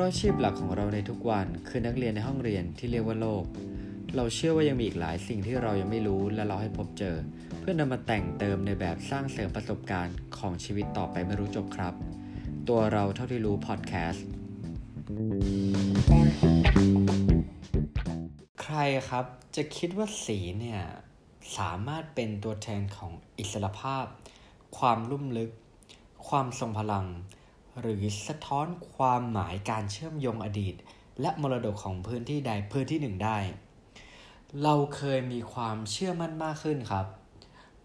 ราะอาชีพหลักของเราในทุกวันคือนักเรียนในห้องเรียนที่เรียกว่าโลก เราเชื่อว่ายังมีอีกหลายสิ่งที่เรายังไม่รู้และเราให้พบเจอ เพื่อนำมาแต่งเติมในแบบสร้างเสริมประสบการณ์ของชีวิตต่อไปไม่รู้จบครับ ตัวเราเท่าที่รู้พอดแคสต์ใครครับจะคิดว่าสีเนี่ยสามารถเป็นตัวแทนของอิสรภาพ ความลุ่มลึก ความทรงพลัง หรือสะท้อนความหมายการเชื่อมโยงอดีต และมรดกของพื้นที่ใดพื้นที่หนึ่งได้ เราเคยมีความเชื่อมั่นมากขึ้นครับ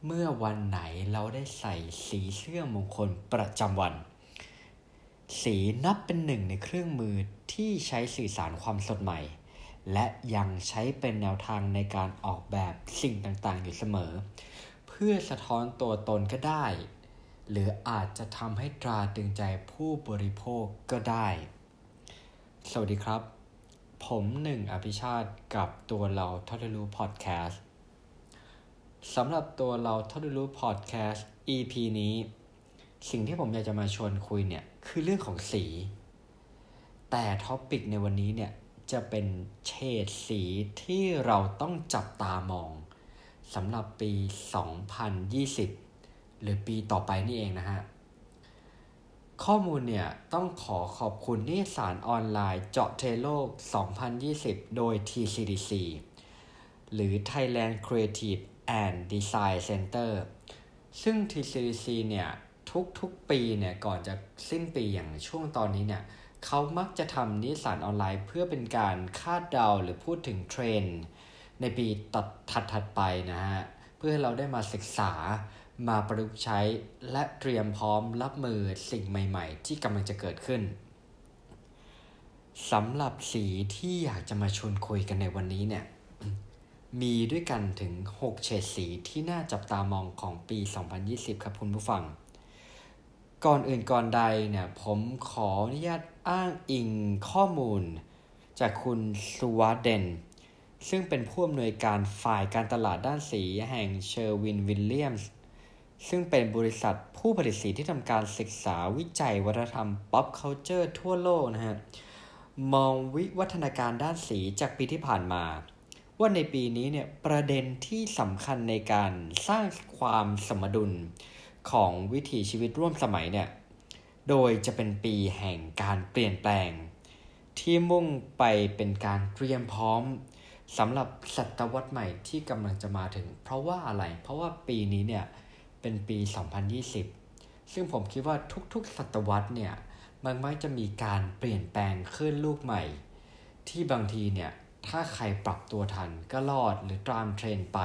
เมื่อวันไหนเราได้ใส่สีเสื้อมงคลประจำวัน สีนับเป็นหนึ่งในเครื่องมือที่ใช้สื่อสารความสดใหม่ และยังใช้เป็นแนวทางในการออกแบบสิ่งต่างๆ อยู่เสมอ เพื่อสะท้อนตัวตนก็ได้ หรืออาจจะทำให้ตราตึงใจผู้บริโภคก็ได้ สวัสดีครับ ผมหนึ่งอภิชาติกับตัวเราท่าที่รู้พอดแคสต์สำหรับตัวเราท่าที่รู้พอดแคสต์ EP นี้ สิ่งที่ผมอยากจะมาชวนคุยเนี่ย คือเรื่องของสี แต่ท็อปิกในวันนี้เนี่ย จะเป็นเฉดสีที่เราต้องจับตามองสำหรับปี 2020 หรือปีต่อไปนี่เองนะฮะ ข้อมูลเนี่ย ต้องขอขอบคุณนิสารออนไลน์เจาะเทโลก 2020 โดย TCDC หรือ Thailand Creative and Design Center ซึ่ง TCDC เนี่ยทุกๆปีเนี่ยก่อนจะสิ้นปีอย่างช่วงตอนนี้เนี่ยเขามักจะทำนิสานออนไลน์เพื่อเป็นการคาดเดาหรือพูดถึงเทรนด์ในปีตัดถัดๆไปนะฮะ เพื่อให้เราได้มาศึกษา มาประยุกต์ใช้และเตรียมพร้อมรับมือสิ่งใหม่ๆ ที่กำลังจะเกิดขึ้นสำหรับสีที่อยากจะมาชวนคุยกันในวันนี้เนี่ย มีด้วยกันถึง 6 เฉดสีที่น่าจับตามองของปี 2020 ครับคุณผู้ฟัง ก่อนอื่นก่อนใดเนี่ยผมขออนุญาตอ้างอิงข้อมูล จากคุณสุวัสเดนซึ่งเป็นผู้อำนวยการฝ่ายการตลาดด้านสีแห่งเชอร์วินวิลเลียมส์ ซึ่งเป็นบริษัทผู้ผลิตสีที่ทำการศึกษาวิจัยวัฒนธรรม pop culture ทั่วโลกนะฮะ มองวิวัฒนาการด้านสีจากปีที่ผ่านมา ว่าในปีนี้เนี่ยประเด็นที่สำคัญในการสร้างความสมดุลของวิถีชีวิตร่วมสมัยเนี่ย โดยจะเป็นปีแห่งการเปลี่ยนแปลง ที่มุ่งไปเป็นการเตรียมพร้อมสำหรับศตวรรษใหม่ที่กำลังจะมาถึง เพราะว่าอะไร เพราะว่าปีนี้เนี่ย เป็นปี 2020 ซึ่งผมคิดว่าทุกๆ ศตวรรษเนี่ย มันมักจะมีการเปลี่ยนแปลงขึ้นลูกใหม่ ที่บางทีเนี่ย ถ้าใครปรับตัวทันก็รอดหรือตามเทรนไป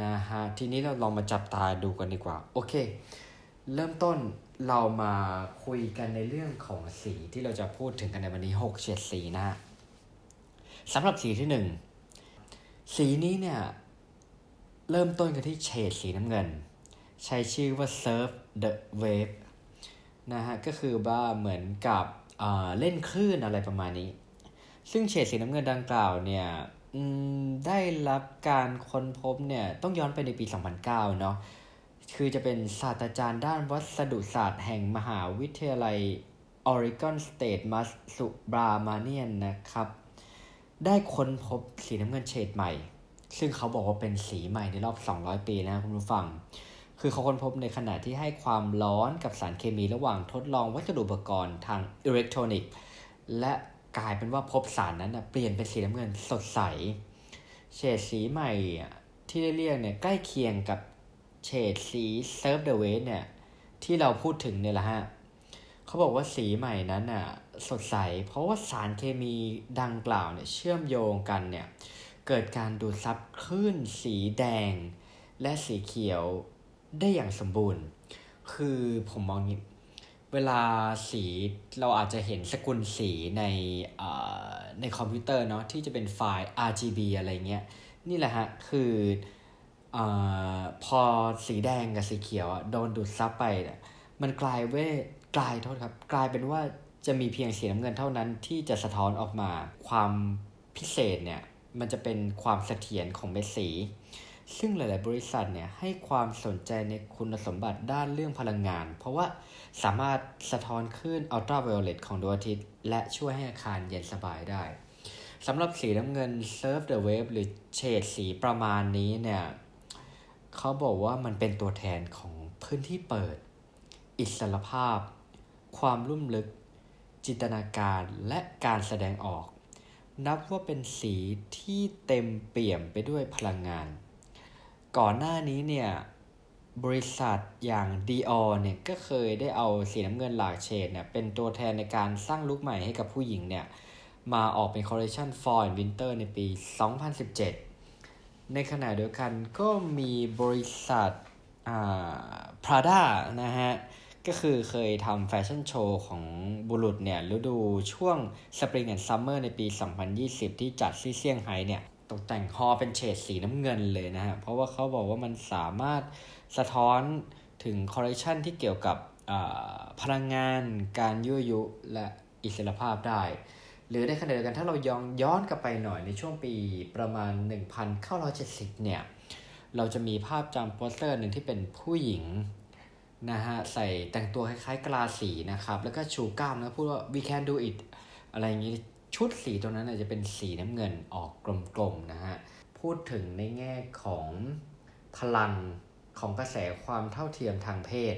นะฮะ ทีนี้เราลองมาจับตาดูกันดีกว่า โอเค เริ่มต้นเรามาคุยกันในเรื่องของสีที่เราจะพูดถึงกันในวันนี้6เฉดสีนะฮะสำหรับสีที่1สีนี้เนี่ย เริ่มต้นกันที่เฉดสีน้ำเงิน ใช้ชื่อว่า Surf the Wave นะฮะ ก็คือว่าเหมือนกับเล่นคลื่นอะไรประมาณนี้ ซึ่งเฉดสีน้ำเงินดังกล่าวเนี่ยได้รับการค้นพบเนี่ย ต้องย้อนไปในปี 2009 เนาะคือจะเป็นศาสตราจารย์ด้านวัสดุศาสตร์แห่งมหาวิทยาลัย Oregon State มัสสุบรามาเนียนนะครับ ได้ค้นพบสีน้ำเงินเฉดใหม่ ซึ่งเขาบอกว่าเป็นสีใหม่ในรอบ 200 ปีนะคุณผู้ฟัง คือเขาค้นพบในขณะที่ให้ความร้อนกับสารเคมีระหว่างทดลองวัสดุอุปกรณ์ทางอิเล็กทรอนิกส์และกลายเป็นว่าพบสารนั้นเปลี่ยนเป็นสีน้ำเงินสดใส เฉดสีใหม่ที่ได้เรียกเนี่ยใกล้เคียงกับเฉดสี Surf the Wave เนี่ยที่เราพูดถึงเนี่ยแหละฮะเขาบอกว่าสีใหม่นั้นน่ะสดใส เพราะว่าสารเคมีดังกล่าวเนี่ยเชื่อมโยงกันเนี่ยเกิดการดูดซับคลื่นสีแดง และสีเขียว ได้อย่างสมบูรณ์ คือผมมองนี้เวลาสีเราอาจจะเห็นสกุลสีในในคอมพิวเตอร์เนาะที่จะเป็นไฟล์ RGB อะไรเงี้ย นี่แหละฮะ คืออพอสีแดงกับสีเขียวโดนดูดซับไปมันกลายเว่กลายโทษครับ กลายเป็นว่าจะมีเพียงสีน้ำเงินเท่านั้นที่จะสะท้อนออกมาความพิเศษเนี่ย มันจะเป็นความเสถียรของเม็ดสี ซึ่งหลาย ๆ บริษัทเนี่ยให้ความสนใจในคุณสมบัติด้านเรื่องพลังงาน เพราะว่าสามารถสะท้อนคลื่นอัลตราไวโอเลตของดวงอาทิตย์ และช่วยให้อาคารเย็นสบายได้สำหรับสีน้ำเงิน Surf the Wave หรือเฉดสีประมาณนี้เนี่ยเขาบอกว่ามันเป็นตัวแทนของพื้นที่เปิด อิสรภาพ ความลุ่มลึก จินตนาการและการแสดงออก นับว่าเป็นสีที่เต็มเปี่ยมไปด้วยพลังงาน ก่อนหน้านี้เนี่ยบริษัทอย่าง Dior เนี่ยก็เคยได้เอาสีน้ำเงินหลากเฉดเนี่ยเป็นตัวแทนในการสร้างลุคใหม่ให้กับผู้หญิงเนี่ยมาออกเป็นคอลเลคชัน Fall and Winter ในปี 2017 ในขณะเดียวกันก็มีบริษัทอ่า Prada นะฮะก็คือเคยทำแฟชั่นโชว์ของบุรุษเนี่ยฤดูช่วง Spring and Summer ในปี 2020 ที่จัดที่เซี่ยงไฮ้เนี่ย ตกแต่งฮอลล์เป็นเฉดสีน้ำเงินเลยนะฮะ เพราะว่าเขาบอกว่ามันสามารถสะท้อนถึงคอลเลคชันที่เกี่ยวกับพลังงานการยั่วยุและอิสรภาพได้ หรือในขณะเดียวกันถ้าเราย้อนย้อนกลับไปหน่อยในช่วงปีประมาณ 1970 เนี่ย เราจะมีภาพจำโปสเตอร์หนึ่งที่เป็นผู้หญิงนะฮะใส่แต่งตัวคล้ายๆกลาสีนะครับ แล้วก็ชูกล้ามแล้วพูดว่า we can do it อะไรอย่างนี้ ชุดสีตรงนั้นจะเป็นสีน้ำเงินออกกลมๆนะฮะ พูดถึงในแง่ของพลังของกระแสความเท่าเทียมทางเพศ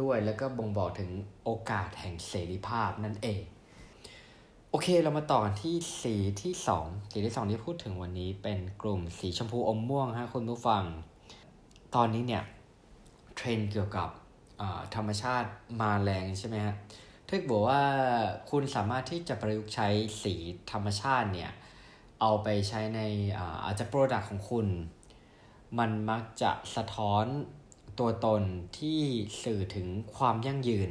ด้วยแล้วก็บ่งบอกถึงโอกาสแห่งเสรีภาพนั่นเอง โอเคเรามาต่อที่สีที่สองสีที่สองที่พูดถึงวันนี้เป็นกลุ่มสีชมพูอมม่วงฮะคุณผู้ฟัง ตอนนี้เนี่ยเทรนด์เกี่ยวกับธรรมชาติมาแรงใช่ไหมฮะ ถ้าบอกว่าคุณสามารถที่จะประยุกต์ใช้สีธรรมชาติเนี่ย เอาไปใช้ในอาจจะ product ของคุณ มันมักจะสะท้อนตัวตนที่สื่อถึงความยั่งยืน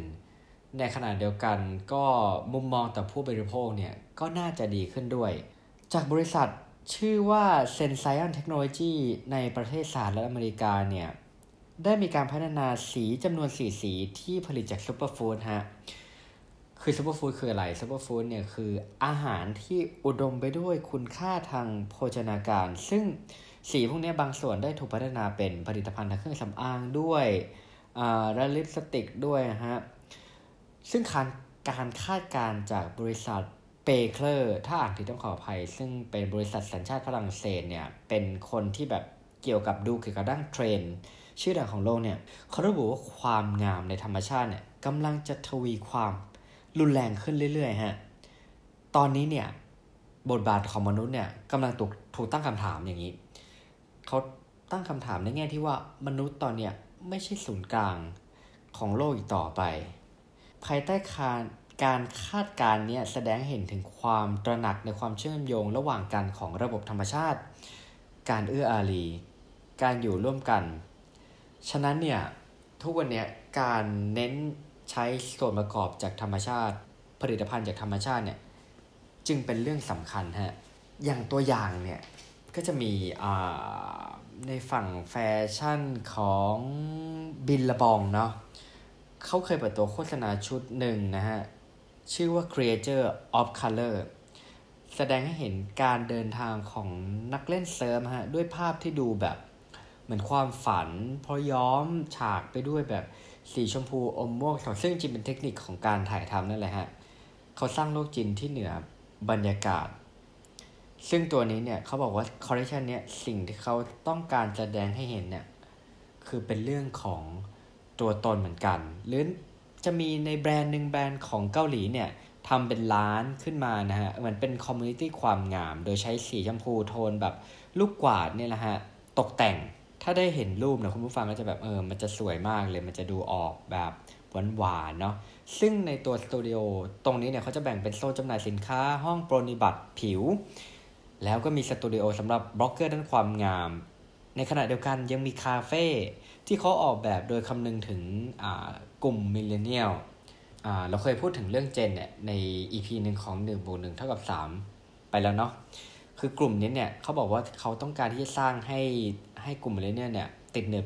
ในขณะเดียวกันก็มุมมองต่อผู้บริโภคเนี่ย ก็น่าจะดีขึ้นด้วย จากบริษัทชื่อว่า s e n s i o n Technology ในประเทศสหรัฐอเมริกาเนี่ย ได้มีการพัฒนาสีจำนวนสี่สีที่ผลิตจากซูเปอร์ฟู้ดฮะ คือซูเปอร์ฟู้ดคืออะไรซูเปอร์ฟู้ดเนี่ยคืออาหารที่อุดมไปด้วยคุณค่าทางโภชนาการ ซึ่งสีพวกนี้บางส่วนได้ถูกพัฒนาเป็นผลิตภัณฑ์ทางเครื่องสำอางด้วยและลิปสติกด้วยฮะ ซึ่งการการคาดการณ์จากบริษัทเปเคอร์ถ้าอ่านผิดต้องขออภัย ซึ่งเป็นบริษัทสัญชาติฝรั่งเศสเนี่ย เป็นคนที่แบบเกี่ยวกับดูเกี่ยวกับด้านเทรนชื่อดังของโลกเนี่ยเขาระบุว่าความงามในธรรมชาติเนี่ยกำลังจะทวีความ รุนแรงขึ้นเรื่อยๆฮะ ตอนนี้เนี่ยบทบาทของมนุษย์เนี่ยกำลังถูกถูกตั้งคำถามอย่างนี้ เขาตั้งคำถามในแง่ที่ว่ามนุษย์ตอนเนี้ยไม่ใช่ศูนย์กลางของโลกอีกต่อไป ภายใต้การการคาดการณ์เนี้แสดงเห็นถึงความตระหนักในความเชื่อมโยงระหว่างกันของระบบธรรมชาติ การเอื้ออารี การอยู่ร่วมกัน ฉะนั้นเนี่ยทุกวันเนี้การเน้น ใช้ส่วนประกอบจากธรรมชาติ ผลิตภัณฑ์จากธรรมชาติเนี่ยจึงเป็นเรื่องสำคัญฮะอย่างตัวอย่างเนี่ยก็จะมีในฝั่งแฟชั่นของ Billabong เนาะเขาเคยเปิดตัวโฆษณาชุดหนึ่งนะฮะ ชื่อว่า Creator of Color แสดงให้เห็นการเดินทางของนักเล่นเซิร์ฟฮะ ด้วยภาพที่ดูแบบ เหมือนความฝันเพราะย้อมฉากไปด้วยแบบ สีชมพูอมม่วงซึ่งจริงเป็นเทคนิคของการถ่ายทำนั่นแหละฮะเขาสร้างโลกจินที่เหนือบรรยากาศ ซึ่งตัวนี้เนี่ยเขาบอกว่าคอลเลคชันเนี้ยสิ่งที่เขาต้องการแสดงให้เห็นเนี่ยคือเป็นเรื่องของตัวตนเหมือนกัน หรือจะมีในแบรนด์หนึ่งแบรนด์ของเกาหลีเนี่ยทำเป็นร้านขึ้นมานะฮะเหมือนเป็น community ความงาม โดยใช้สีชมพูโทนแบบลูกกวาดเนี่ยแหละฮะตกแต่ง ถ้าได้เห็นรูปนะคุณผู้ฟังก็จะแบบเออมันจะสวยมากเลยมันจะดูออกแบบหวานหวานเนาะซึ่งในตัวสตูดิโอตรงนี้เนี่ยเขาจะแบ่งเป็นโซนจำหน่ายสินค้าห้องปรนิบัติผิว แล้วก็มีสตูดิโอสำหรับบล็อกเกอร์ด้านความงาม ในขณะเดียวกันยังมีคาเฟ่ที่เขาออกแบบโดยคำนึงถึงกลุ่มมิลเลนเนียลเราเคยพูดถึงเรื่องเจนเนี่ยใน EP หนึ่งของ1บวกหนึ่งเท่ากับ 3 ไปแล้วเนาะคือกลุ่มนี้เนี่ยเขาบอกว่าเขาต้องการที่จะสร้างให้ ให้กลุ่มมิลเลนเนียลเนี่ยติดหนึบ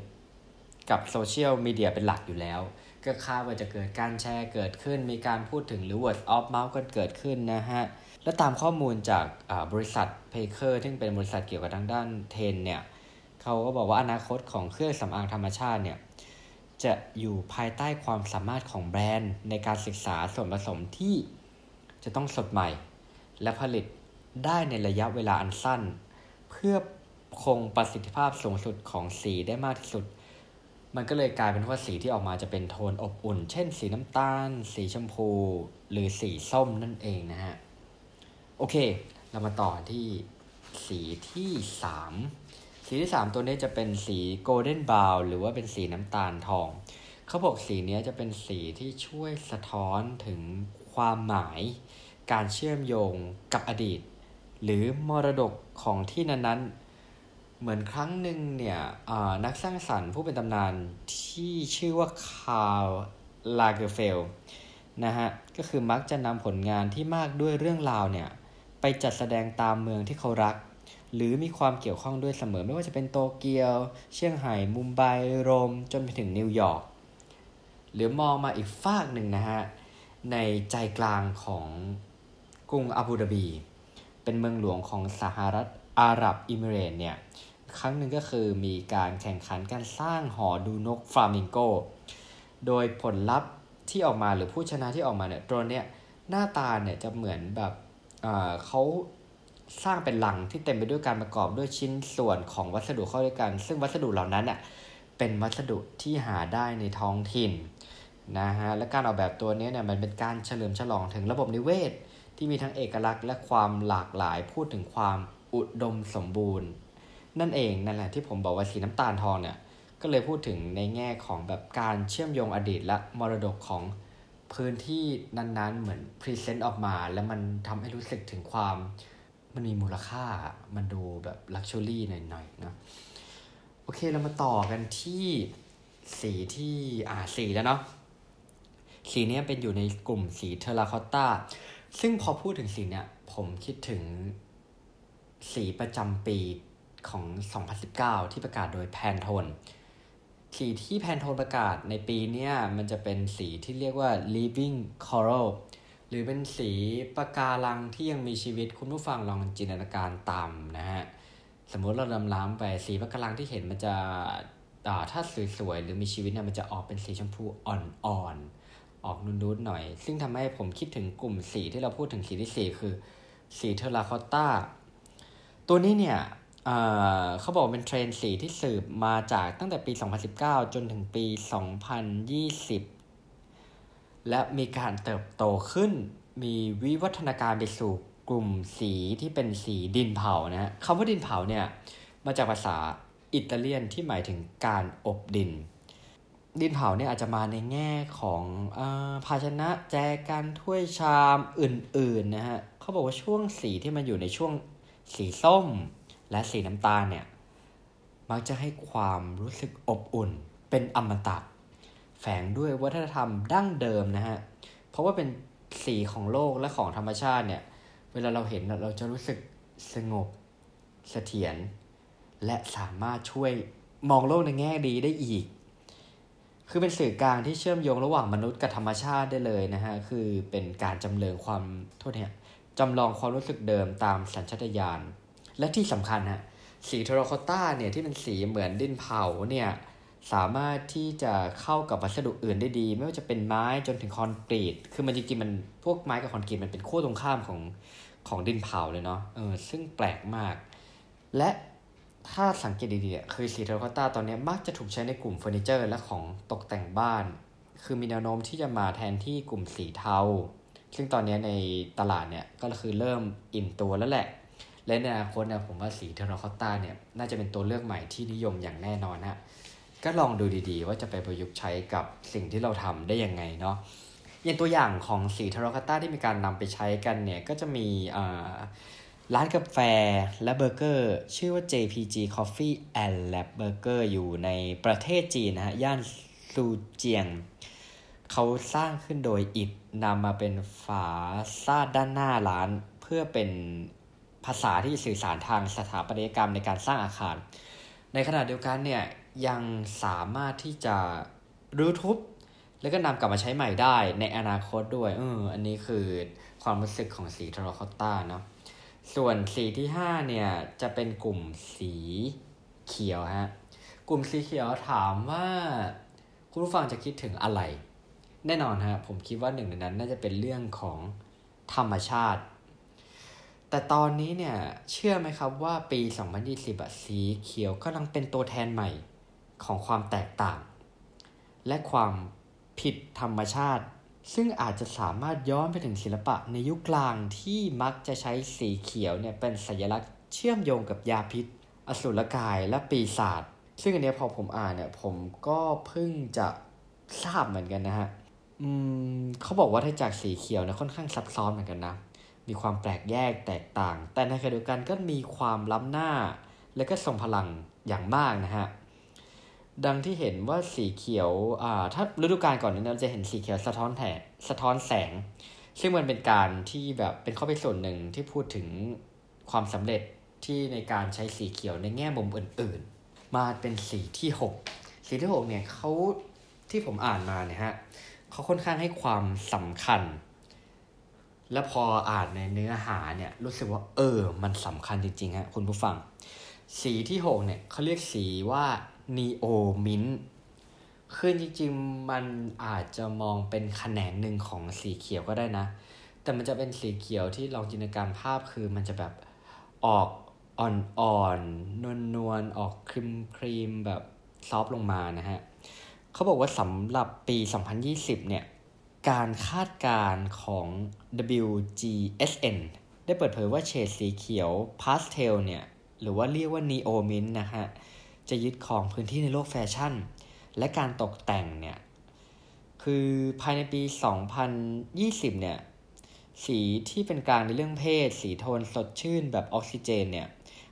กับโซเชียลมีเดียเป็นหลักอยู่แล้ว ก็คาดว่าจะเกิดการแชร์เกิดขึ้น มีการพูดถึงหรือ word of mouth กันเกิดขึ้นนะฮะ และตามข้อมูลจากบริษัทเพเ k อร์ที่เป็นบริษัทเกี่ยวกับทางด้านเทนเนี่ยเขาก็บอกว่าอนาคตของเครื่องสำอางธรรมชาติเนี่ยจะอยู่ภายใต้ความสามารถของแบรนด์ ในการศึกษาส่วนผสมที่จะต้องสดใหม่ และผลิตได้ในระยะเวลาอันสั้น เพื่อ คงประสิทธิภาพสูงสุดของสีได้มากที่สุด มันก็เลยกลายเป็นว่าสีที่ออกมาจะเป็นโทนอบอุ่น เช่น สีน้ำตาล สีชมพู หรือสีส้มนั่นเองนะฮะ โอเค เรามาต่อที่สีที่ 3 สีที่ 3 ตัวนี้จะเป็นสีโกลเด้นบราวหรือว่าเป็นสีน้ำตาลทอง เขาบอกสีนี้จะเป็นสีที่ช่วยสะท้อนถึงความหมาย การเชื่อมโยงกับอดีต หรือมรดกของที่นั้นๆ เหมือนครั้งหนึ่งเนี่ยนักสร้างสรรค์ผู้เป็นตำนานที่ชื่อว่าคาร์ลลาเกอร์เฟลด์นะฮะก็คือมักจะนำผลงานที่มากด้วยเรื่องราวเนี่ยไปจัดแสดงตามเมืองที่เขารัก หรือมีความเกี่ยวข้องด้วยเสมอไม่ว่าจะเป็นโตเกียว เซี่ยงไฮ้มุมไบโรม จนไปถึงนิวยอร์กหรือมองมาอีกฟากหนึ่งนะฮะในใจกลางของกรุงอาบูดาบี เป็นเมืองหลวงของสหรัฐอาหรับเอมิเรตส์เนี่ย ครั้งหนึ่งก็คือมีการแข่งขันการสร้างหอดูนกฟลามิงโก โดยผลลัพธ์ที่ออกมาหรือผู้ชนะที่ออกมาเนี่ยตัวเนี้ยหน้าตาเนี่ยจะเหมือนแบบเขาสร้างเป็นหลังที่เต็มไปด้วยการประกอบด้วยชิ้นส่วนของวัสดุเข้าด้วยกัน ซึ่งวัสดุเหล่านั้นอะเป็นวัสดุที่หาได้ในท้องถิ่นนะฮะและการออกแบบตัวนี้เนี่ยมันเป็นการเฉลิมฉลองถึงระบบนิเวศ ที่มีทั้งเอกลักษณ์และความหลากหลายพูดถึงความอุดมสมบูรณ์ นั่นเองนั่นแหละที่ผมบอกว่าสีน้ำตาลทองเนี่ยก็เลยพูดถึงในแง่ของแบบการเชื่อมโยงอดีตและมรดกของพื้นที่นั้นๆ เหมือน present ออกมา แล้วมันทำให้รู้สึกถึงความมันมีมูลค่า มันดูแบบ luxury หน่อยๆนะโอเคเรามาต่อกันที่สีที่อ่าสีแล้วเนาะสีนี้เป็นอยู่ในกลุ่มสีเทอราคอตตาซึ่งพอพูดถึงสีเนี้ยผมคิดถึงสีประจำปี ของ 2019 ที่ประกาศโดยแพนโทนสีที่แพนโทนประกาศในปีนี้มันจะเป็นสีที่เรียกว่า living coral หรือเป็นสีปะการังที่ยังมีชีวิตคุณผู้ฟังลองจินตนาการตามนะฮะ สมมติเราดำน้ำไปสีปะการังที่เห็นมันจะถ้าสวยๆหรือมีชีวิตเนี่ยมันจะออกเป็นสีชมพูอ่อนๆ ออกนุ่นๆหน่อย ซึ่งทำให้ผมคิดถึงกลุ่มสีที่เราพูดถึงสีที่สี่คือสีเทอราคอตตาตัวนี้เนี่ย เขาบอกเป็นเทรนสีที่สืบมาจากตั้งแต่ปี 2019 จนถึงปี 2020 และมีการเติบโตขึ้น มีวิวัฒนาการไปสู่กลุ่มสีที่เป็นสีดินเผานะฮะคำว่าดินเผาเนี่ยมาจากภาษาอิตาเลียนที่หมายถึงการอบดิน ดินเผาเนี่ยอาจจะมาในแง่ของอภาชนะแจกันถ้วยชามอื่นๆนะฮะเขาบอกว่าช่วงสีที่มันอยู่ในช่วงสีส้ม และสีน้ำตาลเนี่ย มักจะให้ความรู้สึกอบอุ่น เป็นอมตะ แฝงด้วยวัฒนธรรมดั้งเดิมนะฮะ เพราะว่าเป็นสีของโลกและของธรรมชาติเนี่ย เวลาเราเห็นเราจะรู้สึกสงบเสถียรและสามารถช่วยมองโลกในแง่ดีได้อีก คือเป็นสื่อกลางที่เชื่อมโยงระหว่างมนุษย์กับธรรมชาติได้เลยนะฮะ คือเป็นการจำเริญความโทษเนี่ยจำลองความรู้สึกเดิมตามสัญชาตญาณ และที่สำคัญฮะสีเทโรโคต้าเนี่ยที่เป็นสีเหมือนดินเผาเนี่ยสามารถที่จะเข้ากับวัสดุอื่นได้ดี ไม่ว่าจะเป็นไม้จนถึงคอนกรีต คือมันจริงๆมันพวกไม้กับคอนกรีตมันเป็นขั้วตรงข้ามของของดินเผาเลยเนาะเออซึ่งแปลกมาก และถ้าสังเกตดีๆคือสีเทโรโคอต้าตอนนี้มักจะถูกใช้ในกลุ่มเฟอร์นิเจอร์และของตกแต่งบ้าน คือมีแนวโน้มที่จะมาแทนที่กลุ่มสีเทา ซึ่งตอนนี้ในตลาดเนี่ยก็คือเริ่มอิ่มตัวแล้วแหละ และในอนาคตนะผมว่าสีเทอราคอตตาเนี่ยน่าจะเป็นตัวเลือกใหม่ที่นิยมอย่างแน่นอนนะก็ลองดูดีๆ ว่าจะไปประยุกต์ใช้กับสิ่งที่เราทำได้ยังไงเนาะอย่างตัวอย่างของสีเทอราคอตตาที่มีการนำไปใช้กันเนี่ยก็จะมีร้านกาแฟและเบอร์เกอร์ ชื่อว่า JPG Coffee and Lab Burger อยู่ในประเทศจีนนะฮะย่านซูเจียงเขาสร้างขึ้นโดยอิฐนำมาเป็นฝาซาดด้านหน้าร้าน เพื่อเป็น ภาษาที่สื่อสารทางสถาปัตยกรรมในการสร้างอาคาร ในขณะเดียวกันเนี่ยยังสามารถที่จะรื้อทุบแล้วก็นำกลับมาใช้ใหม่ได้ในอนาคตด้วยเอออันนี้คือความรู้สึกของสีทรคอตตาเนาะส่วนสีที่ 5 เนี่ย จะเป็นกลุ่มสีเขียวฮะ กลุ่มสีเขียวถามว่า คุณผู้ฟังจะคิดถึงอะไร แน่นอนฮะ ผมคิดว่าหนึ่งในนั้นน่าจะเป็นเรื่องของธรรมชาติ แต่ตอนนี้เนี่ย เชื่อไหมครับว่าปี 2020อะสีเขียวกำลังเป็นตัวแทนใหม่ของความแตกต่าง และความผิดธรรมชาติ ซึ่งอาจจะสามารถย้อนไปถึงศิลปะในยุคกลางที่มักจะใช้สีเขียวเนี่ยเป็นสัญลักษณ์เชื่อมโยงกับยาพิษ อสุรกายและปีศาจซึ่งอันนี้พอผมอ่านเนี่ยผมก็เพิ่งจะทราบเหมือนกันนะฮะ อืมเขาบอกว่าถ้าจากสีเขียวเนี่ยค่อนข้างซับซ้อนเหมือนกันนะ มีความแปลกแยกแตกต่าง แต่ในขณะเดียวกันก็มีความล้ำหน้า และก็ทรงพลังอย่างมากนะฮะดังที่เห็นว่าสีเขียวอ่าถ้าฤดูกาลก่อนนี้เราจะเห็นสีเขียวสะท้อนแถสะท้อนแสง ซึ่งมันเป็นการที่แบบเป็นข้อพิสูจน์หนึ่งที่พูดถึงความสำเร็จที่ในการใช้สีเขียวในแง่มุมอื่นๆ มาเป็นสีที่ 6 สีที่ 6 เนี่ยเขาที่ผมอ่านมาเนี่ยฮะเขาค่อนข้างให้ความสำคัญ และพออ่านในเนื้อหาเนี่ยรู้สึกว่าเออ มันสำคัญจริงๆฮะคุณผู้ฟัง สีที่ 6 เนี่ยเขาเรียกสีว่า neo mint คือจริงๆ มันอาจจะมองเป็นแขนงหนึ่งของสีเขียวก็ได้นะ แต่มันจะเป็นสีเขียวที่ลองจินตนาการภาพคือมันจะแบบออกอ่อนๆนวลๆออกครีมครีมแบบ soft ลงมานะฮะเขาบอกว่าสำหรับปี 2020 เนี่ย การคาดการณ์ของ WGSN ได้เปิดเผยว่าเฉดสีเขียวพาสเทลเนี่ย หรือว่าเรียกว่า Neo Mint นะฮะ จะยึดครองพื้นที่ในโลกแฟชั่น และการตกแต่งเนี่ย คือภายในปี 2020 เนี่ย สีที่เป็นกลางในเรื่องเพศ สีโทนสดชื่นแบบออกซิเจนเนี่ย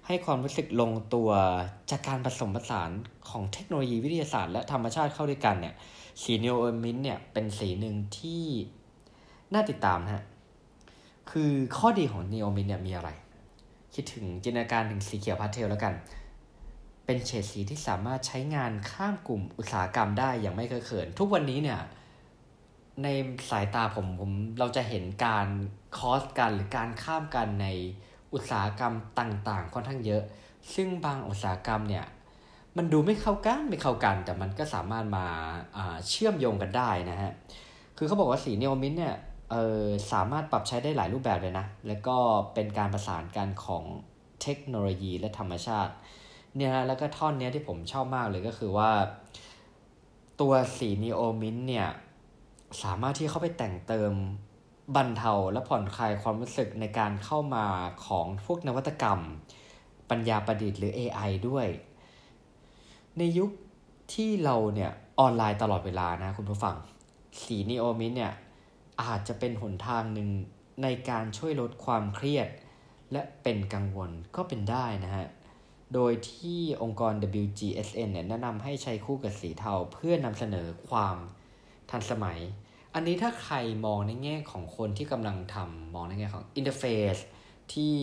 ให้ความรู้สึกลงตัวจากการผสมผสานของเทคโนโลยีวิทยาศาสตร์และธรรมชาติเข้าด้วยกันเนี่ย สีเนโอมินเนี่ยเป็นสีหนึ่งที่น่าติดตามฮะ คือข้อดีของเนโอมินเนี่ยมีอะไร คิดถึงจินตนาการถึงสีเขียวพาสเทลแล้วกัน เป็นเฉดสีที่สามารถใช้งานข้ามกลุ่มอุตสาหกรรมได้อย่างไม่เคยเขิน ทุกวันนี้เนี่ย ในสายตาผมผมเราจะเห็นการคอสกันหรือการข้ามกันในอุตสาหกรรมต่างๆ ค่อนข้างเยอะ ซึ่งบางอุตสาหกรรมเนี่ย มันดูไม่เข้ากันไม่เข้ากัน แต่มันก็สามารถมาเชื่อมโยงกันได้นะฮะ คือเขาบอกว่าสีเนโอมินเนี่ยเออสามารถปรับใช้ได้หลายรูปแบบเลยนะ แล้วก็เป็นการประสานกันของเทคโนโลยีและธรรมชาติเนี่ยแล้วก็ท่อนนี้ที่ผมชอบมากเลยก็คือว่า ตัวสีนีโอมินเนี่ย สามารถที่เข้าไปแต่งเติมบรรเทาและผ่อนคลายความรู้สึกในการเข้ามาของพวกนวัตกรรม ปัญญาประดิษฐ์หรือ AI ด้วย ในยุคที่เราเนี่ยออนไลน์ตลอดเวลานะคุณผู้ฟัง สีนีโอมินเนี่ยอาจจะเป็นหนทางหนึ่งในการช่วยลดความเครียด และเป็นกังวลก็เป็นได้นะฮะ โดยที่องค์กร WGSN เนี่ยแนะนำให้ใช้คู่กับสีเทาเพื่อนำเสนอความทันสมัย อันนี้ถ้าใครมองในแง่ของคนที่กำลังทำมองในแง่ของ interface ที่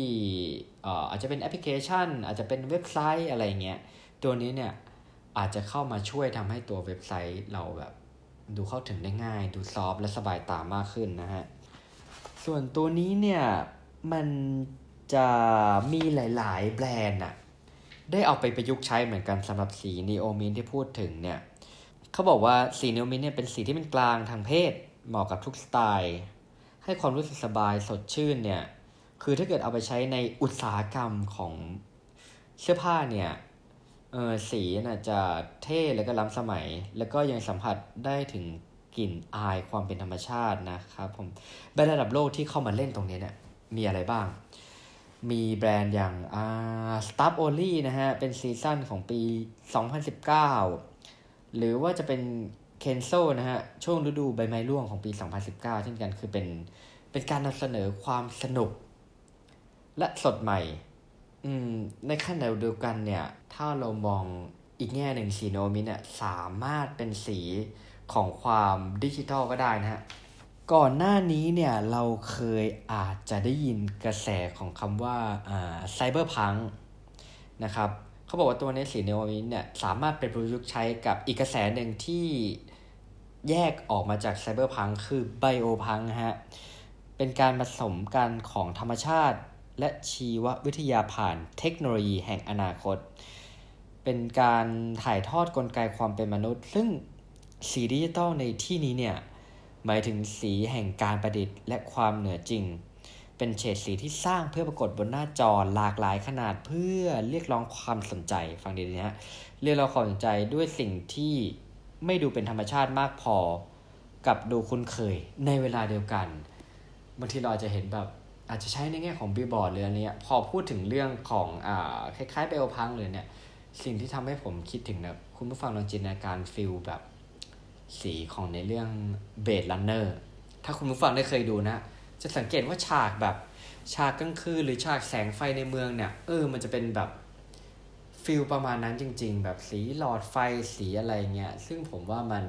อาจจะเป็นแอปพลิเคชัน อาจจะเป็นเว็บไซต์อะไรเงี้ย ตัวนี้เนี่ย อาจจะเข้ามาช่วยทำให้ตัวเว็บไซต์เราแบบดูเข้าถึงได้ง่าย ดู soft และสบายตามากขึ้นนะฮะ ส่วนตัวนี้เนี่ย มันจะมีหลาย ๆ แบรนด์อะได้เอาไปประยุกต์ใช้เหมือนกันสำหรับสีนีโอมินที่พูดถึงเนี่ยเขาบอกว่าสีนีโอมินเนี่ยเป็นสีที่เป็นกลางทางเพศ เหมาะกับทุกสไตล์ ให้ความรู้สึกสบายสดชื่นเนี่ย คือถ้าเกิดเอาไปใช้ในอุตสาหกรรมของเสื้อผ้าเนี่ย ออสีน่ะจะเท่แล้วก็ล้ำสมัย แล้วก็ยังสัมผัสได้ถึงกลิ่นอายความเป็นธรรมชาตินะครับผมแบรนด์ระดับโลกที่เข้ามาเล่นตรงนี้เนี่ยมีอะไรบ้าง มีแบรนด์อย่างอ่า Stuff Only นะฮะ เป็นซีซั่นของปี 2019 หรือว่าจะเป็น Kenzo นะฮะ ช่วงฤดูใบไม้ร่วงของปี 2019 เช่นกันคือเป็นเป็นการนำเสนอความสนุกและสดใหม่ อืม ในขั้นเดียวกันเนี่ย ถ้าเรามองอีกแง่หนึ่งสีโนมิเนี่ยสามารถเป็นสีของความดิจิทัลก็ได้นะฮะ ก่อนหน้านี้เนี่ยเราเคยอาจจะได้ยินกระแสของคำว่าอ่า cyberpunk นะครับเขาบอกว่าตัวนี้สี Neo Mint เนี่ยสามารถเป็นประยุกต์ใช้กับอีกกระแสหนึ่งที่แยกออกมาจาก cyberpunk คือ biopunk ฮะ เป็นการผสมกันของธรรมชาติ และชีววิทยาผ่านเทคโนโลยีแห่งอนาคต เป็นการถ่ายทอดกลไกความเป็นมนุษย์ ซึ่งสีดิจิตอลในที่นี้เนี่ย หมายถึงสีแห่งการประดิษฐ์ และความเหนือจริง เป็นเฉดสีที่สร้างเพื่อปรากฏบนหน้าจอหลากหลายขนาดเพื่อเรียกร้องความสนใจ ฟังดีๆนะฮะ เรียกร้องความสนใจด้วยสิ่งที่ไม่ดูเป็นธรรมชาติมากพอ กับดูคุ้นเคยในเวลาเดียวกันบางทีเราอาจจะเห็นแบบ อาจจะใช้ในแง่ของบิลบอร์ดหรืออะไรเนี้ยพอพูดถึงเรื่องของอ่าคล้ายๆ cyberpunk เลยเนี่ยสิ่งที่ทำให้ผมคิดถึงนะคุณผู้ฟังลองจินตนาการ feel แบบสีของในเรื่อง Blade Runner ถ้าคุณผู้ฟังได้เคยดูนะ จะสังเกตว่าฉากแบบฉากกลางคืนหรือฉากแสงไฟในเมืองเนี่ยเออมันจะเป็นแบบ feel ประมาณนั้นจริง ๆ แบบสีหลอดไฟสีอะไรเงี้ยซึ่งผมว่ามัน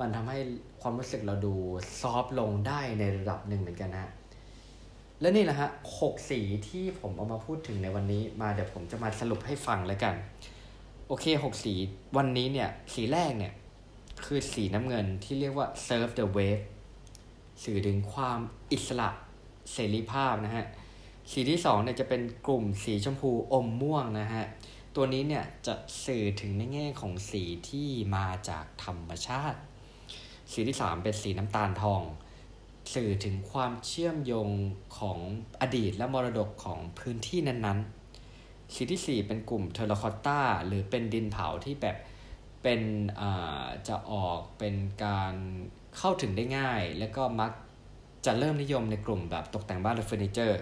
มันทำให้ความรู้สึกเราดู soft ลงได้ในระดับหนึ่งเหมือนกันนะ และนี่แหละฮะหกสีที่ผมเอามาพูดถึงในวันนี้มาเดี๋ยวผมจะมาสรุปให้ฟังแล้วกัน โอเคหกสีวันนี้เนี่ย สีแรกเนี่ย คือสีน้ำเงินที่เรียกว่า serve the wave สื่อถึงความอิสระเสรีภาพนะฮะ สีที่สองเนี่ยจะเป็นกลุ่มสีชมพูอมม่วงนะฮะ ตัวนี้เนี่ยจะสื่อถึงในแง่ของสีที่มาจากธรรมชาติ สีที่สามเป็นสีน้ำตาลทอง สื่อถึงความเชื่อมโยงของอดีตและมรดกของพื้นที่นั้นๆสีที่สี่เป็นกลุ่มเทอร์คอตตาหรือเป็นดินเผาที่แบบเป็นจะออกเป็นการเข้าถึงได้ง่าย แล้วก็มักจะเริ่มนิยมในกลุ่มแบบตกแต่งบ้านและเฟอร์นิเจอร์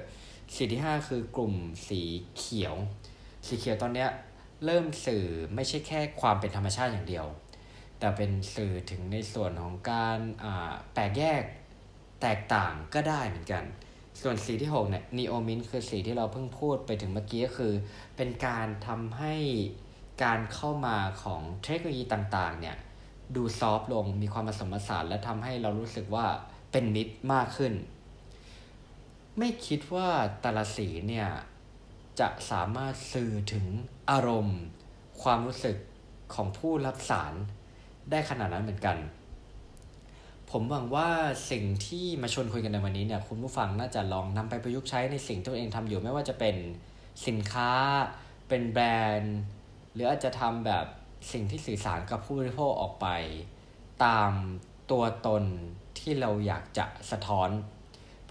สีที่ 5 คือกลุ่มสีเขียว สีเขียวตอนนี้เริ่มสื่อไม่ใช่แค่ความเป็นธรรมชาติอย่างเดียว แต่เป็นสื่อถึงในส่วนของการแตกแยก แตกต่างก็ได้เหมือนกัน ส่วนสีที่6เนี่ยนีโอมินคือสีที่เราเพิ่งพูดไปถึงเมื่อกี้ก็คือ เป็นการทำให้การเข้ามาของเทคโนโลยีต่างๆเนี่ยดูซอฟลงมีความผสมผสานและทำให้เรารู้สึกว่าเป็นมิตรมากขึ้น ไม่คิดว่าแต่ละสีเนี่ยจะสามารถสื่อถึงอารมณ์ ความรู้สึกของผู้รับสารได้ขนาดนั้นเหมือนกัน ผมหวังว่าสิ่งที่มาชวนคุยกันในวันนี้เนี่ยคุณผู้ฟังน่าจะลองนำไปประยุกต์ใช้ในสิ่งที่ตัวเองทำอยู่ไม่ว่าจะเป็นสินค้า เป็นแบรนด์ หรืออาจจะทำแบบสิ่งที่สื่อสารกับผู้บริโภคออกไป ตามตัวตนที่เราอยากจะสะท้อน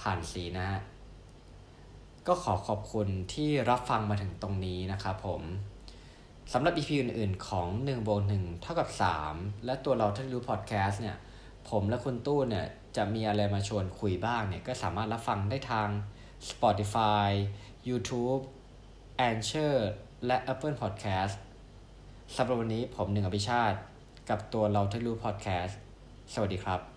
ผ่านสีนะฮะก็ขอขอบคุณที่รับฟังมาถึงตรงนี้นะครับผมสำหรับ EP อื่น ๆ ของ1โบน1เท่ากับ 3 และตัวเราที่รู้พอดแคสต์เนี่ย ผมและคุณตู้เนี่ยจะมีอะไรมาชวนคุยบ้างเนี่ยก็สามารถรับฟังได้ทาง Spotify YouTube a n c h o r และ Apple Podcast สำหรับวันนี้ผมหนึ่งอภิชาติ กับตัวเราที่รู้พอดแคสต์สวัสดีครับ